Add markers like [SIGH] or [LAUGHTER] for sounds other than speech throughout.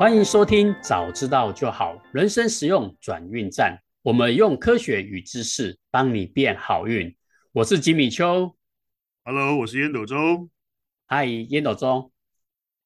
欢迎收听，早知道就好，人生实用转运站。我们用科学与知识帮你变好运。我是吉米秋，Hello，我是烟斗周。嗨，烟斗周。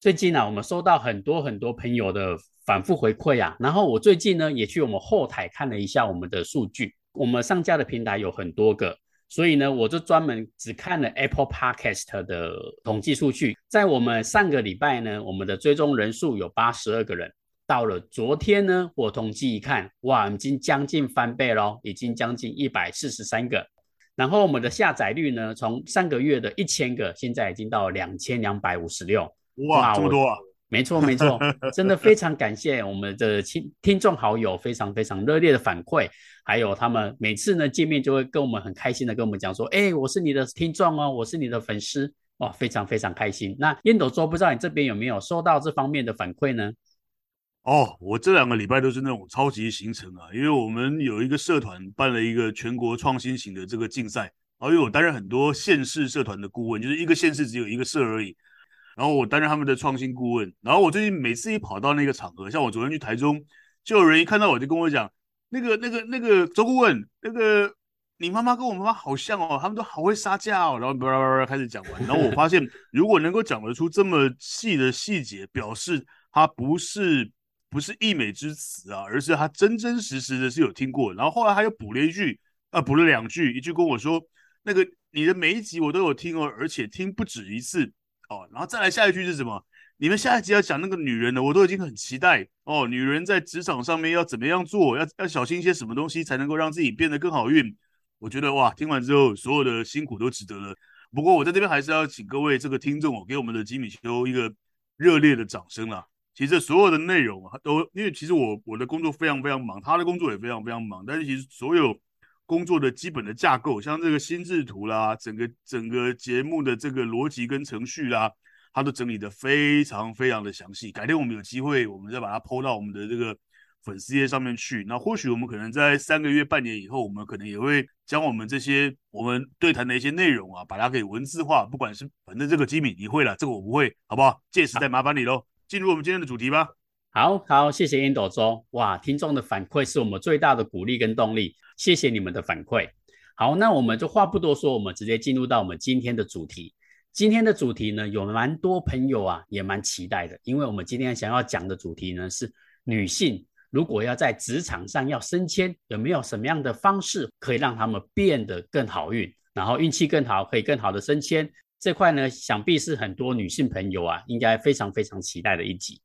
最近呢、啊，我们收到很多很多朋友的反复回馈啊。然后我最近呢，也去我们后台看了一下我们的数据。我们上架的平台有很多个，所以呢，我就专门只看了 Apple Podcast 的统计数据。在我们上个礼拜呢，我们的追踪人数有八十二个人。到了昨天呢，我统计一看，哇，已经将近翻倍喽，已经将近一百四十三个。然后我们的下载率呢，从上个月的一千个，现在已经到两千两百五十六。哇，哇这么多啊！没错没错，真的非常感谢我们的亲听众好友，非常非常热烈的反馈，还有他们每次呢见面就会跟我们很开心的跟我们讲说，哎，我是你的听众哦，我是你的粉丝，哇，非常非常开心。那烟斗周不知道你这边有没有收到这方面的反馈呢？哦，我这两个礼拜都是那种超级行程啊，因为我们有一个社团办了一个全国创新型的这个竞赛，然后因为我担任很多县市社团的顾问，就是一个县市只有一个社而已，然后我担任他们的创新顾问，然后我最近每次一跑到那个场合，像我昨天去台中，就有人一看到我就跟我讲，那个那个那个周顾问，那个你妈妈跟我妈妈好像哦，他们都好会杀价哦，然后叭叭叭开始讲完，然后我发现 [LAUGHS] 如果能够讲得出这么细的细节，表示他不是。不是溢美之词啊，而是他真真实实的是有听过。然后后来他又补了一句，啊，补了两句，一句跟我说，那个你的每一集我都有听哦，而且听不止一次哦。然后再来下一句是什么？你们下一集要讲那个女人的，我都已经很期待哦。女人在职场上面要怎么样做，要要小心一些什么东西，才能够让自己变得更好运。我觉得哇，听完之后所有的辛苦都值得了。不过我在这边还是要请各位这个听众哦，给我们的吉米修一个热烈的掌声啦！其实所有的内容啊，都因为其实我我的工作非常非常忙，他的工作也非常非常忙，但是其实所有工作的基本的架构，像这个心智图啦，整个整个节目的这个逻辑跟程序啦，它都整理的非常非常的详细。改天我们有机会，我们再把它 PO 到我们的这个粉丝页上面去。那或许我们可能在三个月、半年以后，我们可能也会将我们这些我们对谈的一些内容啊，把它给文字化。不管是反正这个机敏你会了，这个我不会，好不好？届时再麻烦你喽。进入我们今天的主题吧。好好，谢谢烟斗周。哇，听众的反馈是我们最大的鼓励跟动力，谢谢你们的反馈。好，那我们就话不多说，我们直接进入到我们今天的主题。今天的主题呢，有蛮多朋友啊，也蛮期待的，因为我们今天想要讲的主题呢，是女性如果要在职场上要升迁，有没有什么样的方式可以让他们变得更好运，然后运气更好，可以更好的升迁。这块呢，想必是很多女性朋友啊，应该非常非常期待的一集。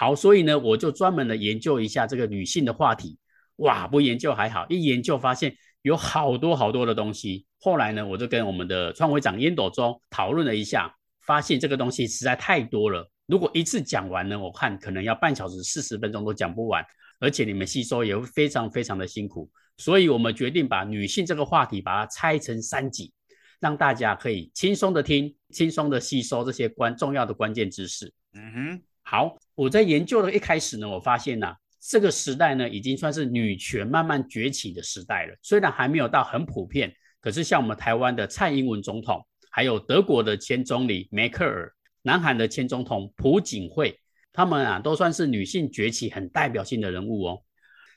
好，所以呢，我就专门的研究一下这个女性的话题。哇，不研究还好，一研究发现有好多好多的东西。后来呢，我就跟我们的创会长烟斗中讨论了一下，发现这个东西实在太多了。如果一次讲完呢，我看可能要半小时四十分钟都讲不完，而且你们吸收也会非常非常的辛苦。所以我们决定把女性这个话题把它拆成三集。让大家可以轻松的听，轻松的吸收这些关重要的关键知识。嗯哼，好，我在研究的一开始呢，我发现呢、啊，这个时代呢，已经算是女权慢慢崛起的时代了。虽然还没有到很普遍，可是像我们台湾的蔡英文总统，还有德国的前总理梅克尔，南韩的前总统朴槿惠，他们啊，都算是女性崛起很代表性的人物哦。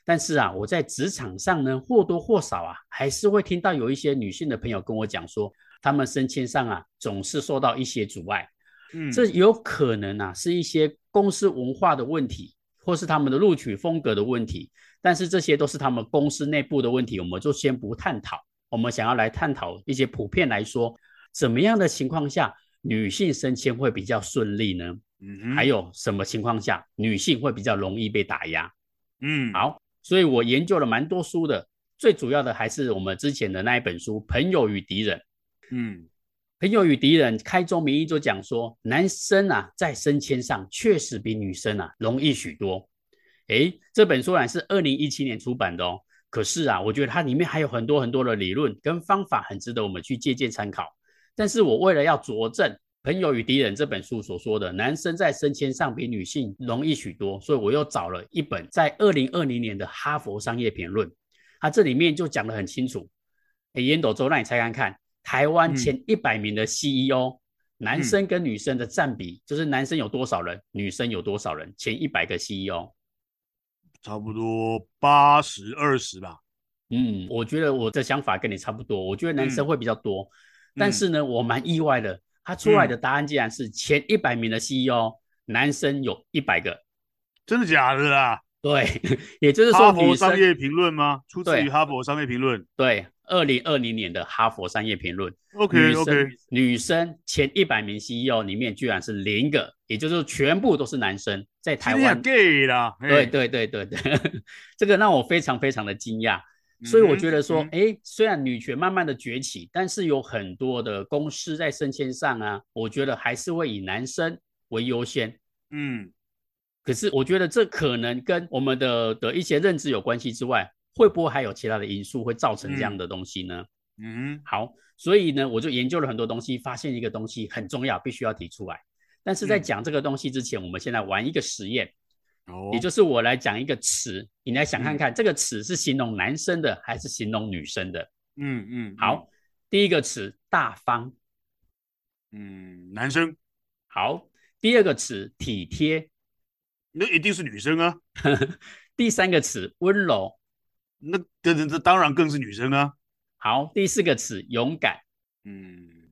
但是啊，我在职场上呢，或多或少啊，还是会听到有一些女性的朋友跟我讲说，她们升迁上啊，总是受到一些阻碍。嗯，这有可能啊，是一些公司文化的问题，或是他们的录取风格的问题。但是这些都是他们公司内部的问题，我们就先不探讨。我们想要来探讨一些普遍来说，怎么样的情况下女性升迁会比较顺利呢？嗯，还有什么情况下女性会比较容易被打压？嗯，好。所以我研究了蛮多书的，最主要的还是我们之前的那一本书《朋友与敌人》。嗯，《朋友与敌人》开宗明义就讲说，男生啊在升迁上确实比女生啊容易许多。诶，这本书呢是二零一七年出版的哦。可是啊，我觉得它里面还有很多很多的理论跟方法，很值得我们去借鉴参考。但是我为了要佐证。《朋友与敌人》这本书所说的男生在升迁上比女性容易许多，所以我又找了一本在二零二零年的《哈佛商业评论》，它这里面就讲得很清楚。诶，烟斗周，让你猜看看，台湾前一百名的 CEO，、嗯、男生跟女生的占比，嗯、就是男生有多少人，女生有多少人，前一百个 CEO，差不多八十二十吧。嗯，我觉得我的想法跟你差不多，我觉得男生会比较多，嗯、但是呢，我蛮意外的，他出来的答案竟然是前一百名的 CEO，、嗯、男生有一百个，真的假的啦？对，[LAUGHS] 也就是说，哈佛商业评论吗？出自于哈佛商业评论。对，二零二零年的哈佛商业评论。OK OK，女生前一百名 CEO 里面居然是零个，也就是说全部都是男生，在台湾。gay 啦。对对对对对，[LAUGHS] 这个让我非常非常的惊讶。所以我觉得说，哎、嗯，虽然女权慢慢的崛起，但是有很多的公司在升迁上啊，我觉得还是会以男生为优先。嗯。可是我觉得这可能跟我们的的一些认知有关系之外，会不会还有其他的因素会造成这样的东西呢？嗯，好，所以呢，我就研究了很多东西，发现一个东西很重要，必须要提出来。但是在讲这个东西之前，嗯、我们先来玩一个实验，哦，也就是我来讲一个词，你来想看看这个词是形容男生的还是形容女生的？嗯嗯，好，第一个词大方，嗯，男生。好，第二个词体贴。那一定是女生啊！[LAUGHS] 第三个词温柔，那这这这当然更是女生啊！好，第四个词勇敢，嗯，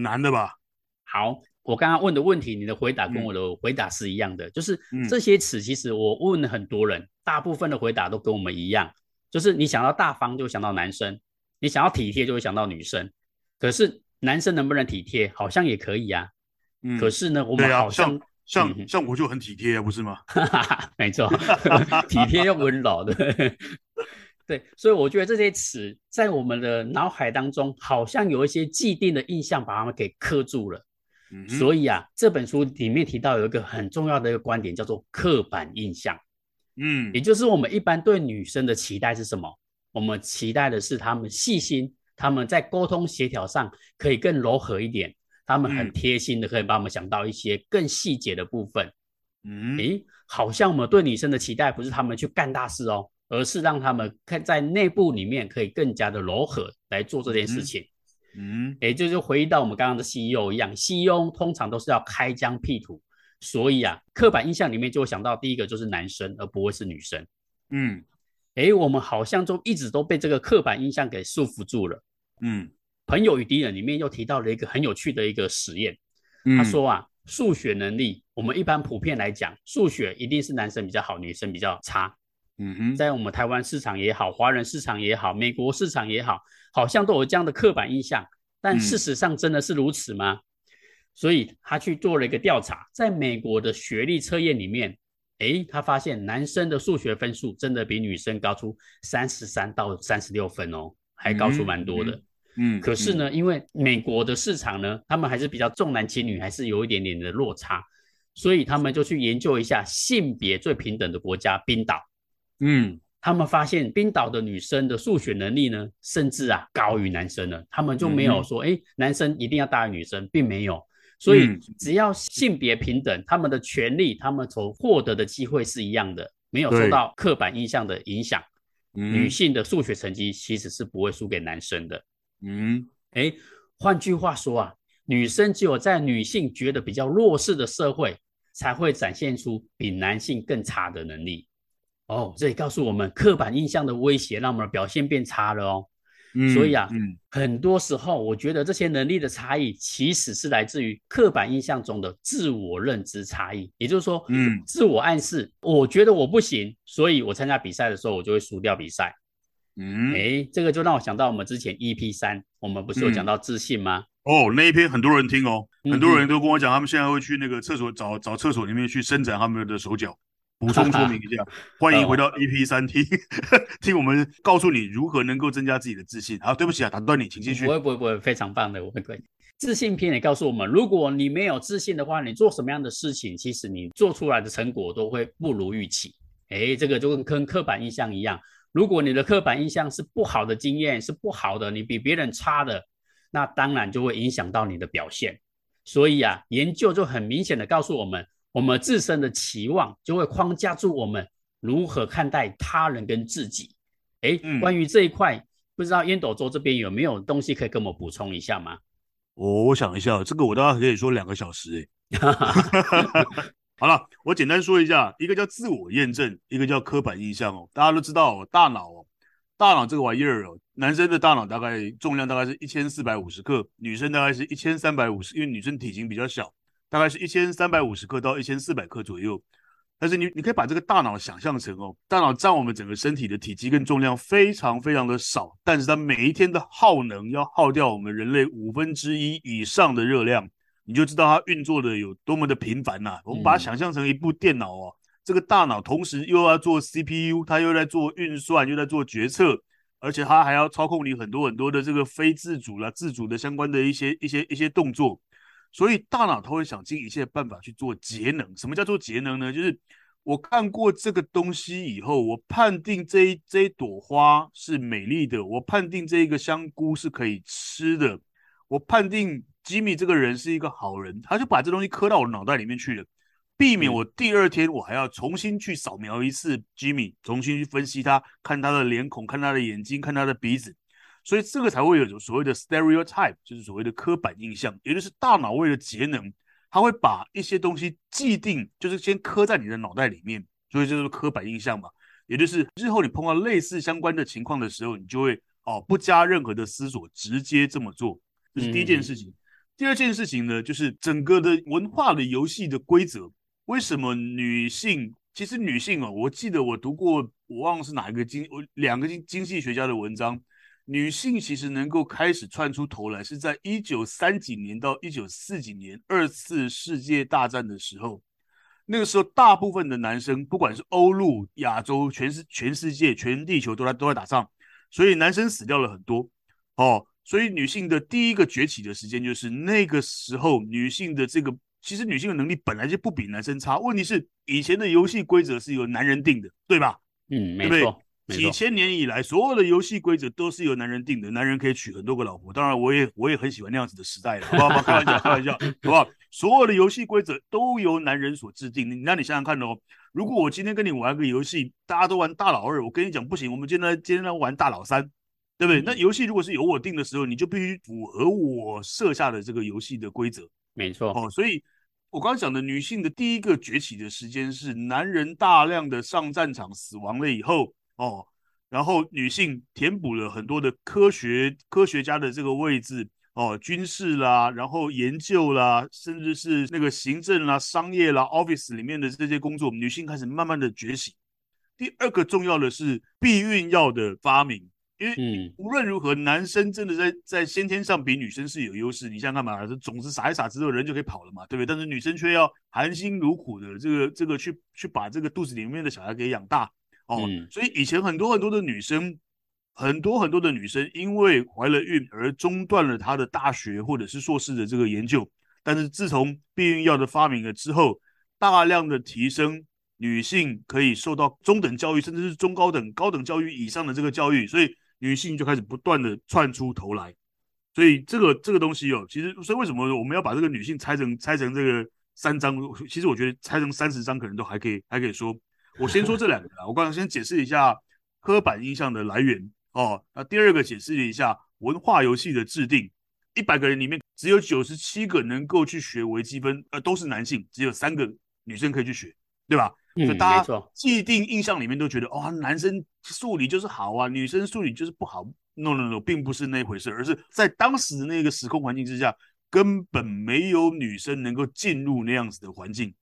男的吧？好，我刚刚问的问题，你的回答跟我的回答是一样的，嗯、就是这些词其实我问了很多人，大部分的回答都跟我们一样，就是你想到大方就会想到男生，你想要体贴就会想到女生，可是男生能不能体贴，好像也可以啊。嗯、可是呢，我们好像。像像我就很体贴啊，不是吗？[LAUGHS] 没错，[LAUGHS] 体贴又温柔的，对，所以我觉得这些词在我们的脑海当中，好像有一些既定的印象，把它们给刻住了。嗯、所以啊，这本书里面提到有一个很重要的一个观点，叫做刻板印象。嗯，也就是我们一般对女生的期待是什么？我们期待的是她们细心，她们在沟通协调上可以更柔和一点。他们很贴心的，可以帮我们想到一些更细节的部分。嗯，诶，好像我们对女生的期待不是他们去干大事哦，而是让他们看在内部里面可以更加的柔和来做这件事情。嗯，也，就是回忆到我们刚刚的 CEO 一样，CEO 通常都是要开疆辟土，所以啊，刻板印象里面就会想到第一个就是男生，而不会是女生。嗯，诶，我们好像就一直都被这个刻板印象给束缚住了。嗯。朋友与敌人里面又提到了一个很有趣的一个实验，嗯、他说啊，数学能力，我们一般普遍来讲，数学一定是男生比较好，女生比较差。嗯哼，在我们台湾市场也好，华人市场也好，美国市场也好，好像都有这样的刻板印象。但事实上真的是如此吗？嗯、所以他去做了一个调查，在美国的学历测验里面，诶，他发现男生的数学分数真的比女生高出三十三到三十六分哦，还高出蛮多的。嗯嗯嗯，可是呢，嗯、因为美国的市场呢，他们还是比较重男轻女，还是有一点点的落差，所以他们就去研究一下性别最平等的国家冰岛。嗯，他们发现冰岛的女生的数学能力呢，甚至啊高于男生了。他们就没有说，哎、男生一定要大于女生，并没有。所以只要性别平等，他们的权利，他们所获得的机会是一样的，没有受到刻板印象的影响。嗯、女性的数学成绩其实是不会输给男生的。嗯，哎，换句话说啊，女生只有在女性觉得比较弱势的社会，才会展现出比男性更差的能力。哦，这也告诉我们刻板印象的威胁，让我们的表现变差了哦。嗯，所以啊，嗯，很多时候我觉得这些能力的差异，其实是来自于刻板印象中的自我认知差异。也就是说，嗯，自我暗示，我觉得我不行，所以我参加比赛的时候，我就会输掉比赛。嗯，哎，这个就让我想到我们之前 EP 三，我们不是有讲到自信吗？嗯、哦，那一篇很多人听哦，很多人都跟我讲，他们现在会去那个厕所找找厕所里面去伸展他们的手脚。补充说明一下，欢迎回到 EP 三听，[LAUGHS] 听我们告诉你如何能够增加自己的自信。好，对不起啊，打断你，请继续。不会不会不会，非常棒的，我会可以。自信篇也告诉我们，如果你没有自信的话，你做什么样的事情，其实你做出来的成果都会不如预期。哎，这个就跟跟刻板印象一样。如果你的刻板印象是不好的经验，是不好的，你比别人差的，那当然就会影响到你的表现。所以啊，研究就很明显的告诉我们，我们自身的期望就会框架住我们如何看待他人跟自己。诶，关于这一块，不知道烟斗周这边有没有东西可以跟我补充一下吗？我我想一下，这个我大概可以说两个小时诶。[LAUGHS] 好了，我简单说一下，一个叫自我验证，一个叫刻板印象哦。大家都知道哦，大脑哦，大脑这个玩意儿哦，男生的大脑大概重量大概是一千四百五十克，女生大概是一千三百五十，因为女生体型比较小，大概是一千三百五十克到一千四百克左右。但是你你可以把这个大脑想象成哦，大脑占我们整个身体的体积跟重量非常非常的少，但是它每一天的耗能要耗掉我们人类五分之一以上的热量。你就知道它运作的有多么的频繁呐。我们把它想象成一部电脑哦，这个大脑同时又要做 CPU，它又在做运算，又在做决策，而且它还要操控你很多很多的这个非自主啦、自主的相关的一些一些一些动作。所以大脑它会想尽一切办法去做节能。什么叫做节能呢？就是我看过这个东西以后，我判定这一这一朵花是美丽的，我判定这一个香菇是可以吃的，我判定。吉米这个人是一个好人，他就把这东西刻到我的脑袋里面去了，避免我第二天我还要重新去扫描一次吉米，重新去分析他，看他的脸孔，看他的眼睛，看他的鼻子，所以这个才会有所谓的 stereotype，就是所谓的刻板印象，也就是大脑为了节能，它会把一些东西既定，就是先刻在你的脑袋里面，所以就是刻板印象嘛，也就是日后你碰到类似相关的情况的时候，你就会哦不加任何的思索，直接这么做，这是第一件事情。嗯第二件事情呢，就是整个的文化的游戏的规则。为什么女性？其实女性哦，我记得我读过，我忘了是哪一个经，我两个经经济学家的文章。女性其实能够开始窜出头来，是在一九三几年到一九四几年二次世界大战的时候。那个时候，大部分的男生，不管是欧陆、亚洲，全是全世界、全地球都在都在打仗，所以男生死掉了很多哦。所以女性的第一个崛起的时间，就是那个时候，女性的这个其实女性的能力本来就不比男生差。问题是以前的游戏规则是由男人定的，对吧？嗯，没错。几千年以来，所有的游戏规则都是由男人定的，男人可以娶很多个老婆。当然，我也我也很喜欢那样子的时代了，好不好？开玩笑，开玩笑，好不好？所有的游戏规则都由男人所制定。那你想想看哦，如果我今天跟你玩个游戏，大家都玩大老二，我跟你讲不行，我们今天今天来玩大老三。对不对？那游戏如果是由我定的时候，你就必须符合我设下的这个游戏的规则。没错。哦，所以我刚刚讲的女性的第一个崛起的时间是男人大量的上战场死亡了以后，哦，然后女性填补了很多的科学科学家的这个位置，哦，军事啦，然后研究啦，甚至是那个行政啦、商业啦、office 里面的这些工作，女性开始慢慢的崛起。第二个重要的是避孕药的发明。因为无论如何，男生真的在在先天上比女生是有优势。你想干嘛？是种子撒一撒之后，人就可以跑了嘛，对不对？但是女生却要含辛茹苦的这个这个去去把这个肚子里面的小孩给养大哦。嗯、所以以前很多很多的女生，很多很多的女生因为怀了孕而中断了她的大学或者是硕士的这个研究。但是自从避孕药的发明了之后，大量的提升女性可以受到中等教育，甚至是中高等高等教育以上的这个教育，所以。女性就开始不断的窜出头来，所以这个这个东西哦，其实所以为什么我们要把这个女性拆成拆成这个三张？其实我觉得拆成三十张可能都还可以还可以说。我先说这两个啦，我刚刚先解释一下刻板印象的来源哦。那第二个解释一下文化游戏的制定，一百个人里面只有九十七个能够去学微积分，呃，都是男性，只有三个女生可以去学，对吧？所以大家既定印象里面都觉得，哇、哦，男生数理就是好啊，女生数理就是不好。No No No，并不是那回事，而是在当时的那个时空环境之下，根本没有女生能够进入那样子的环境。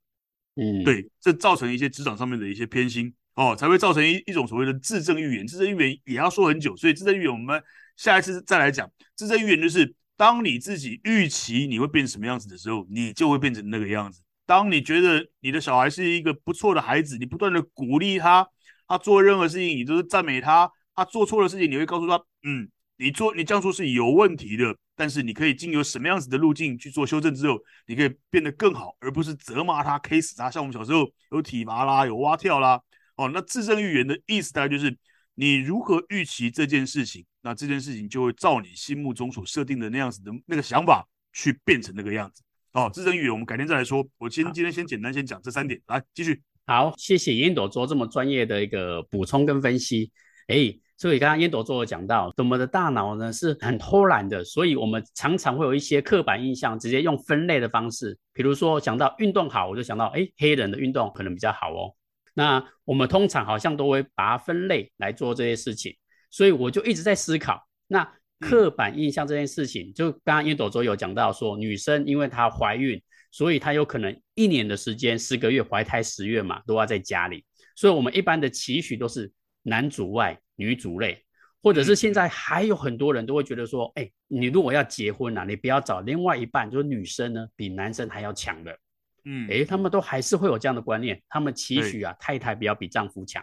嗯，对，这造成一些职场上面的一些偏心哦，才会造成一一种所谓的自证预言。自证预言也要说很久，所以自证预言我们下一次再来讲。自证预言就是当你自己预期你会变成什么样子的时候，你就会变成那个样子。当你觉得你的小孩是一个不错的孩子，你不断的鼓励他，他做任何事情你都是赞美他，他做错的事情你会告诉他，嗯，你做你这样做是有问题的，但是你可以经由什么样子的路径去做修正之后，你可以变得更好，而不是责骂他、K 死他。像我们小时候有体罚啦，有蛙跳啦，哦，那自证预言的意思大概就是你如何预期这件事情，那这件事情就会照你心目中所设定的那样子的那个想法去变成那个样子。哦，自证预言我们改天再来说。我今今天先简单先讲这三点，来继续。好，谢谢烟朵做这么专业的一个补充跟分析。哎，所以刚刚烟朵做有讲到，我们的大脑呢是很偷懒的，所以我们常常会有一些刻板印象，直接用分类的方式，比如说想到运动好，我就想到，哎，黑人的运动可能比较好哦。那我们通常好像都会把它分类来做这些事情，所以我就一直在思考，那刻板印象这件事情，就刚刚烟斗周有讲到说，女生因为她怀孕，所以她有可能一年的时间，十个月怀胎十月嘛，都要在家里。所以，我们一般的期许都是男主外女主内，或者是现在还有很多人都会觉得说，哎，你如果要结婚啊，你不要找另外一半，就是女生呢比男生还要强的，嗯，哎，他们都还是会有这样的观念，他们期许啊，太太不要比丈夫强，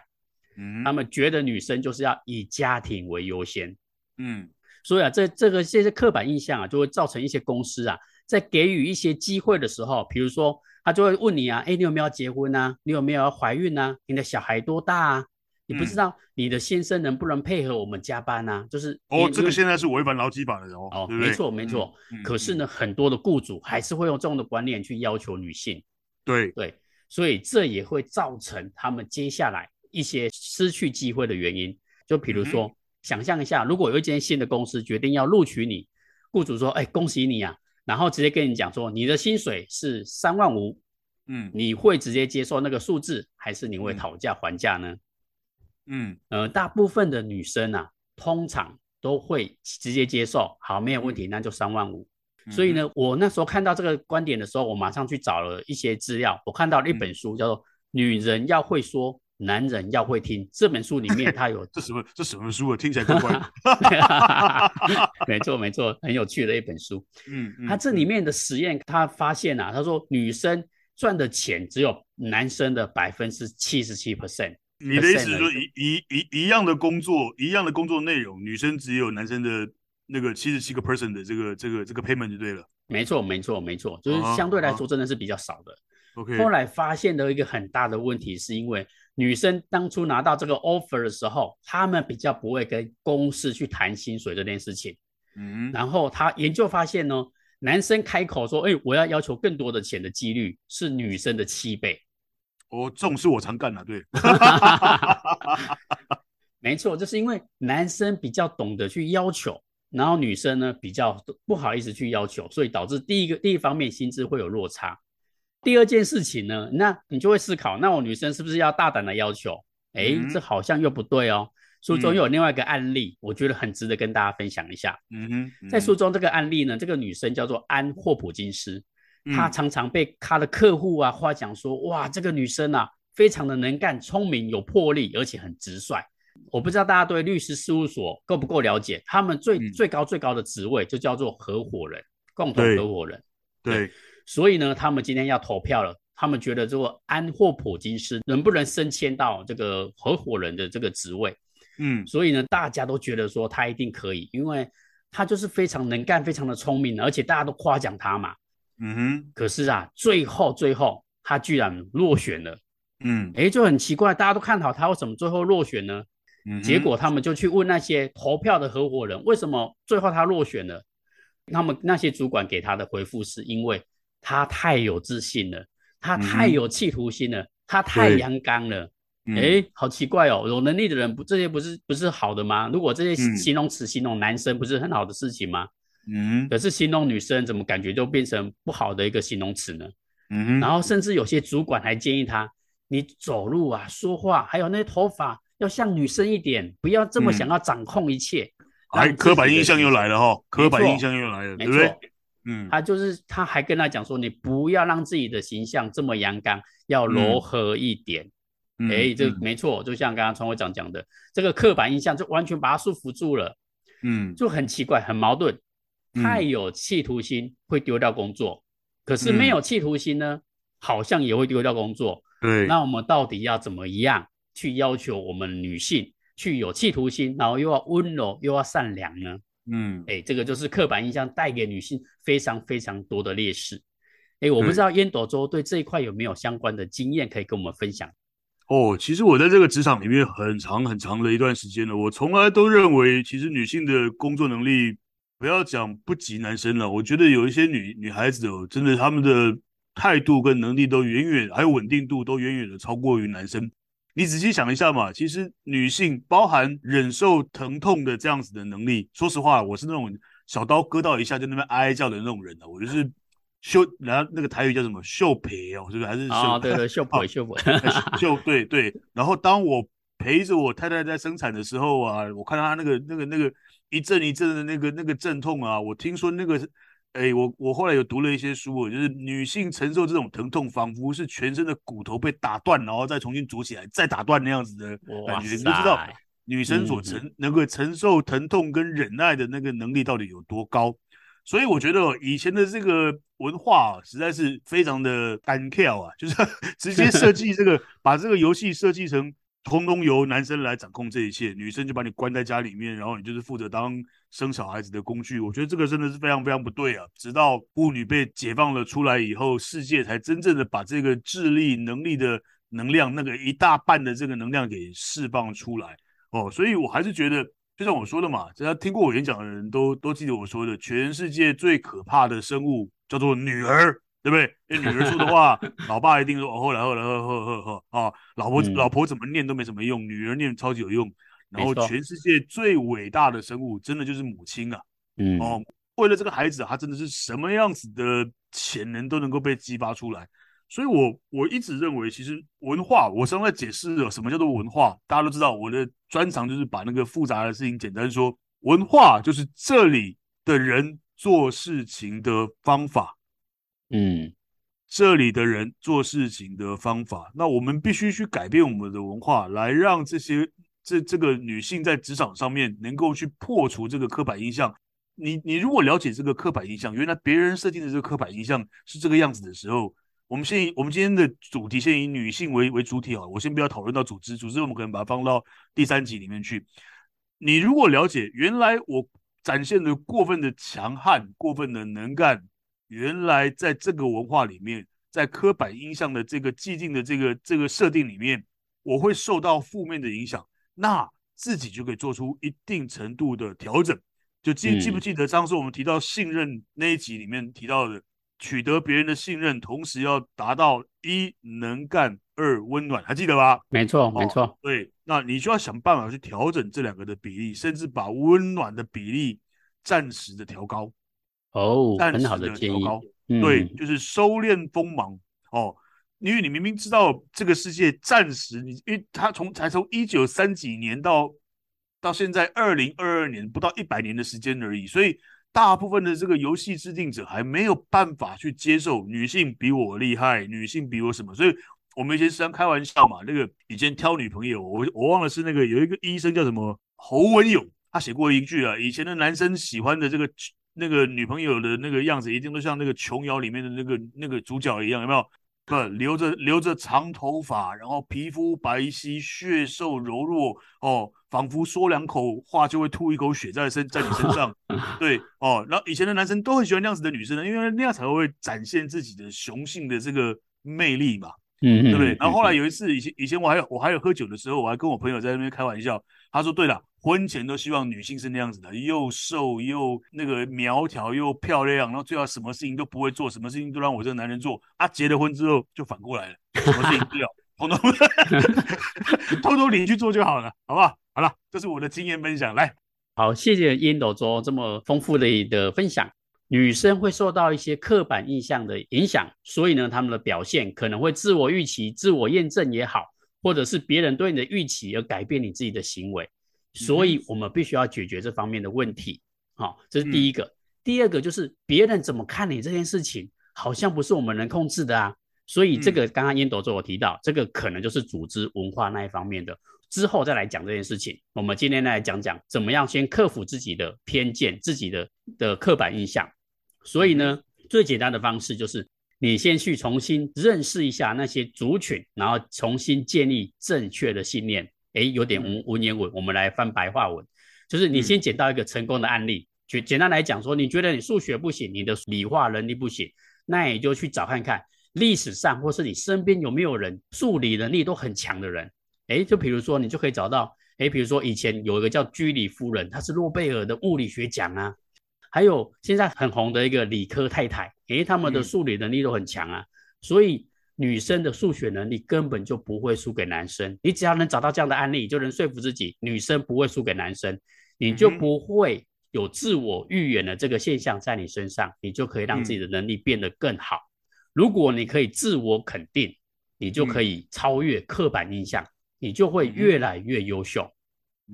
嗯，他们觉得女生就是要以家庭为优先，嗯，所以啊，这这个这些刻板印象啊，就会造成一些公司啊，在给予一些机会的时候，比如说。他就会问你啊，哎，你有没有要结婚啊？你有没有要怀孕啊？你的小孩多大啊？你不知道你的先生能不能配合我们加班啊？就是哦，这个现在是违反劳基法的哦。哦，没错没错。可是呢，很多的雇主还是会用这种的观念去要求女性。对对，所以这也会造成他们接下来一些失去机会的原因。就比如说，想象一下，如果有一间新的公司决定要录取你，雇主说，哎，恭喜你啊！然后直接跟你讲说，你的薪水是三万五，嗯，你会直接接受那个数字，还是你会讨价还价呢？嗯，呃，大部分的女生啊，通常都会直接接受，好，没有问题，那就三万五。嗯。所以呢，我那时候看到这个观点的时候，我马上去找了一些资料，我看到了一本书，叫做《女人要会说》。男人要会听这本书里面，[LAUGHS] 他有这什么这什么书啊？听起来怪怪的。[LAUGHS] 没错没错，很有趣的一本书。嗯，他这里面的实验，他发现啊，他说女生赚的钱只有男生的百分之七十七 percent。你的意思是说，一一一一样的工作，一样的工作内容，女生只有男生的那个七十七个 percent 的这个这个这个 payment 就对了。没错没错没错，就是相对来说真的是比较少的。OK，后来发现的一个很大的问题是因为。女生当初拿到这个 offer 的时候，他们比较不会跟公司去谈薪水这件事情。嗯，然后他研究发现呢，男生开口说：“哎，我要要求更多的钱的几率是女生的七倍。”哦，这种事我常干了，对。[LAUGHS] 没错，就是因为男生比较懂得去要求，然后女生呢比较不好意思去要求，所以导致第一个第一方面薪资会有落差。第二件事情呢，那你就会思考，那我女生是不是要大胆的要求？哎、嗯，这好像又不对哦。书中有另外一个案例，嗯，我觉得很值得跟大家分享一下。嗯哼，嗯，在书中这个案例呢，这个女生叫做安霍普金斯，嗯，她常常被她的客户啊夸奖说，哇，这个女生啊，非常的能干、聪明、有魄力，而且很直率。我不知道大家对律师事务所够不够了解？他们最、嗯、最高最高的职位就叫做合伙人，共同合伙人。对。对所以呢，他们今天要投票了。他们觉得这个安霍普金斯能不能升迁到这个合伙人的这个职位？嗯，所以呢，大家都觉得说他一定可以，因为他就是非常能干、非常的聪明，而且大家都夸奖他嘛。嗯哼。可是啊，最后最后他居然落选了。嗯，哎，就很奇怪，大家都看好他，为什么最后落选呢？嗯。结果他们就去问那些投票的合伙人，为什么最后他落选了？他们那些主管给他的回复是因为。他太有自信了，他太有企图心了，嗯、他太阳刚了。哎、嗯，好奇怪哦，有能力的人不，这些不是不是好的吗？如果这些形容词形容男生，不是很好的事情吗？嗯，可是形容女生，怎么感觉就变成不好的一个形容词呢？嗯，然后甚至有些主管还建议他，你走路啊、说话，还有那些头发，要像女生一点，不要这么想要掌控一切。哎、嗯，刻板印象又来了哈、哦，刻板印象又来了，对不对？嗯，他就是他还跟他讲说，你不要让自己的形象这么阳刚，要柔和一点。哎、这没错，就像刚刚川会长讲的，这个刻板印象就完全把他束缚住了。嗯，就很奇怪，很矛盾。太有企图心会丢掉工作，可是没有企图心呢，好像也会丢掉工作。对，那我们到底要怎么样去要求我们女性去有企图心，然后又要温柔又要善良呢？嗯，哎，这个就是刻板印象带给女性非常非常多的劣势。哎，我不知道烟斗周对这一块有没有相关的经验可以跟我们分享？哦，其实我在这个职场里面很长很长的一段时间了，我从来都认为，其实女性的工作能力不要讲不及男生了，我觉得有一些女女孩子哦，真的她们的态度跟能力都远远，还有稳定度都远远的超过于男生。你仔细想一下嘛，其实女性包含忍受疼痛的这样子的能力，说实话，我是那种小刀割到一下就那边哀哀叫的那种人呢、啊，我就是秀，然后那个台语叫什么秀陪哦，是不是？还是秀？哦、对对，[LAUGHS] 秀陪 [LAUGHS] 秀陪秀对对。然后当我陪着我太太在生产的时候啊，我看到她那个那个那个一阵一阵的那个那个阵痛啊，我听说那个。哎，我我后来有读了一些书，就是女性承受这种疼痛，仿佛是全身的骨头被打断，然后再重新组起来，再打断那样子的感觉。你就知道女生所承、嗯、能够承受疼痛跟忍耐的那个能力到底有多高。所以我觉得以前的这个文化实在是非常的单调啊，就是 [LAUGHS] 直接设计这个，把这个游戏设计成。通通由男生来掌控这一切，女生就把你关在家里面，然后你就是负责当生小孩子的工具。我觉得这个真的是非常非常不对啊！直到妇女被解放了出来以后，世界才真正的把这个智力能力的能量，那个一大半的这个能量给释放出来哦。所以我还是觉得，就像我说的嘛，只要听过我演讲的人都都记得我说的，全世界最可怕的生物叫做女儿。对不对？那女儿说的话，老爸一定说哦，后来后来后后后后啊，老婆、嗯、老婆怎么念都没什么用，女儿念超级有用。然后全世界最伟大的生物，真的就是母亲啊。嗯哦，为了这个孩子，他真的是什么样子的潜能都能够被激发出来。所以我我一直认为，其实文化，我刚才解释了什么叫做文化，大家都知道，我的专长就是把那个复杂的事情简单说。文化就是这里的人做事情的方法。嗯，这里的人做事情的方法，那我们必须去改变我们的文化，来让这些这这个女性在职场上面能够去破除这个刻板印象。你你如果了解这个刻板印象，原来别人设定的这个刻板印象是这个样子的时候，我们先以我们今天的主题先以女性为为主体啊，我先不要讨论到组织，组织我们可能把它放到第三集里面去。你如果了解原来我展现的过分的强悍，过分的能干。原来在这个文化里面，在刻板印象的这个既定的这个这个设定里面，我会受到负面的影响，那自己就可以做出一定程度的调整。就记记不记得上次我们提到信任那一集里面提到的，取得别人的信任，同时要达到一能干，二温暖，还记得吧？没错，没错。对，那你就要想办法去调整这两个的比例，甚至把温暖的比例暂时的调高。哦，很好的建议。对，就是收敛锋芒哦，因为你明明知道这个世界暂时你，因为他从才从一九三几年到到现在二零二二年，不到一百年的时间而已，所以大部分的这个游戏制定者还没有办法去接受女性比我厉害，女性比我什么，所以我们以前时常开玩笑嘛，那个以前挑女朋友，我我忘了是那个有一个医生叫什么侯文勇，他写过一句啊，以前的男生喜欢的这个。那个女朋友的那个样子，一定都像那个琼瑶里面的那个那个主角一样，有没有？不，留着留着长头发，然后皮肤白皙、血瘦柔弱，哦，仿佛说两口话就会吐一口血在身在你身上。对，哦，然后以前的男生都很喜欢那样子的女生呢，因为那样才会展现自己的雄性的这个魅力嘛，嗯，对不对？然后后来有一次，以前以前我还有我还有喝酒的时候，我还跟我朋友在那边开玩笑，他说：“对了。”婚前都希望女性是那样子的，又瘦又那个苗条又漂亮，然后最好什么事情都不会做，什么事情都让我这个男人做。啊，结了婚之后就反过来了，什么事情都要通通 [LAUGHS] 偷偷你去做就好了，好不好？好了，这是我的经验分享，来，好，谢谢烟斗周这么丰富的的分享。女生会受到一些刻板印象的影响，所以呢，她们的表现可能会自我预期、自我验证也好，或者是别人对你的预期而改变你自己的行为。所以，我们必须要解决这方面的问题。好，这是第一个。嗯、第二个就是别人怎么看你这件事情，好像不是我们能控制的啊。所以，这个刚刚烟斗周我提到，这个可能就是组织文化那一方面的。之后再来讲这件事情。我们今天来讲讲怎么样先克服自己的偏见、自己的的刻板印象。所以呢，最简单的方式就是你先去重新认识一下那些族群，然后重新建立正确的信念。哎，有点文文言文，我们来翻白话文，就是你先捡到一个成功的案例，就、嗯、简单来讲说，你觉得你数学不行，你的理化能力不行，那你就去找看看历史上或是你身边有没有人数理能力都很强的人。哎，就比如说你就可以找到，哎，比如说以前有一个叫居里夫人，她是诺贝尔的物理学奖啊，还有现在很红的一个理科太太，哎，他们的数理能力都很强啊，所以。女生的数学能力根本就不会输给男生。你只要能找到这样的案例，就能说服自己，女生不会输给男生，你就不会有自我预言的这个现象在你身上，你就可以让自己的能力变得更好。如果你可以自我肯定，你就可以超越刻板印象，你就会越来越优秀。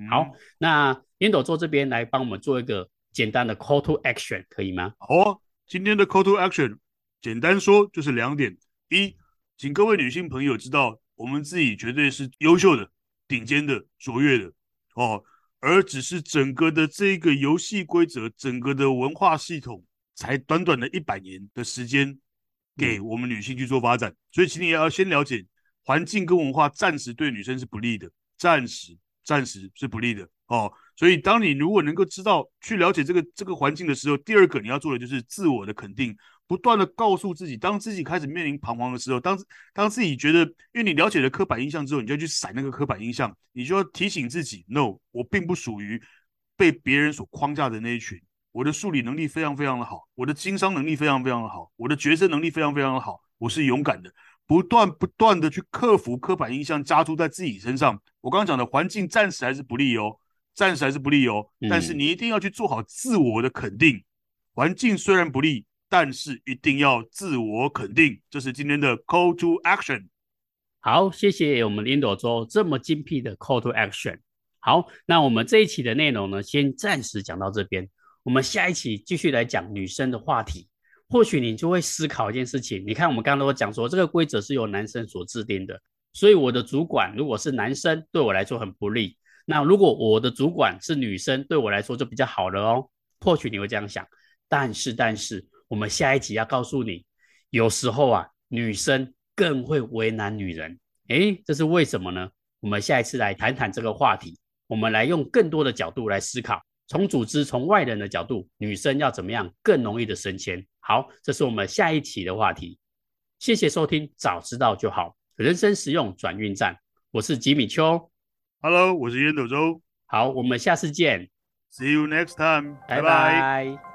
好，那烟斗座这边来帮我们做一个简单的 call to action，可以吗？好啊，今天的 call to action，简单说就是两点：一，请各位女性朋友知道，我们自己绝对是优秀的、顶尖的、卓越的哦，而只是整个的这个游戏规则、整个的文化系统，才短短的一百年的时间，给我们女性去做发展。所以，请你也要先了解，环境跟文化暂时对女生是不利的，暂时。暂时是不利的哦，所以当你如果能够知道去了解这个这个环境的时候，第二个你要做的就是自我的肯定，不断的告诉自己，当自己开始面临彷徨的时候，当当自己觉得，因为你了解了刻板印象之后，你就要去闪那个刻板印象，你就要提醒自己，no，我并不属于被别人所框架的那一群，我的数理能力非常非常的好，我的经商能力非常非常的好，我的决策能力非常非常的好，我是勇敢的。不断不断的去克服刻板印象加诸在自己身上。我刚刚讲的环境暂时还是不利哦，暂时还是不利哦。但是你一定要去做好自我的肯定。环境虽然不利，但是一定要自我肯定。这是今天的 Call to Action。好，谢谢我们林朵周这么精辟的 Call to Action。好，那我们这一期的内容呢，先暂时讲到这边。我们下一期继续来讲女生的话题。或许你就会思考一件事情，你看我们刚刚都讲说这个规则是由男生所制定的，所以我的主管如果是男生，对我来说很不利。那如果我的主管是女生，对我来说就比较好了哦。或许你会这样想，但是但是我们下一集要告诉你，有时候啊，女生更会为难女人。诶，这是为什么呢？我们下一次来谈谈这个话题，我们来用更多的角度来思考。从组织、从外人的角度，女生要怎么样更容易的升迁？好，这是我们下一期的话题。谢谢收听，早知道就好，人生实用转运站。我是吉米秋，Hello，我是烟斗周。好，我们下次见，See you next time，拜拜。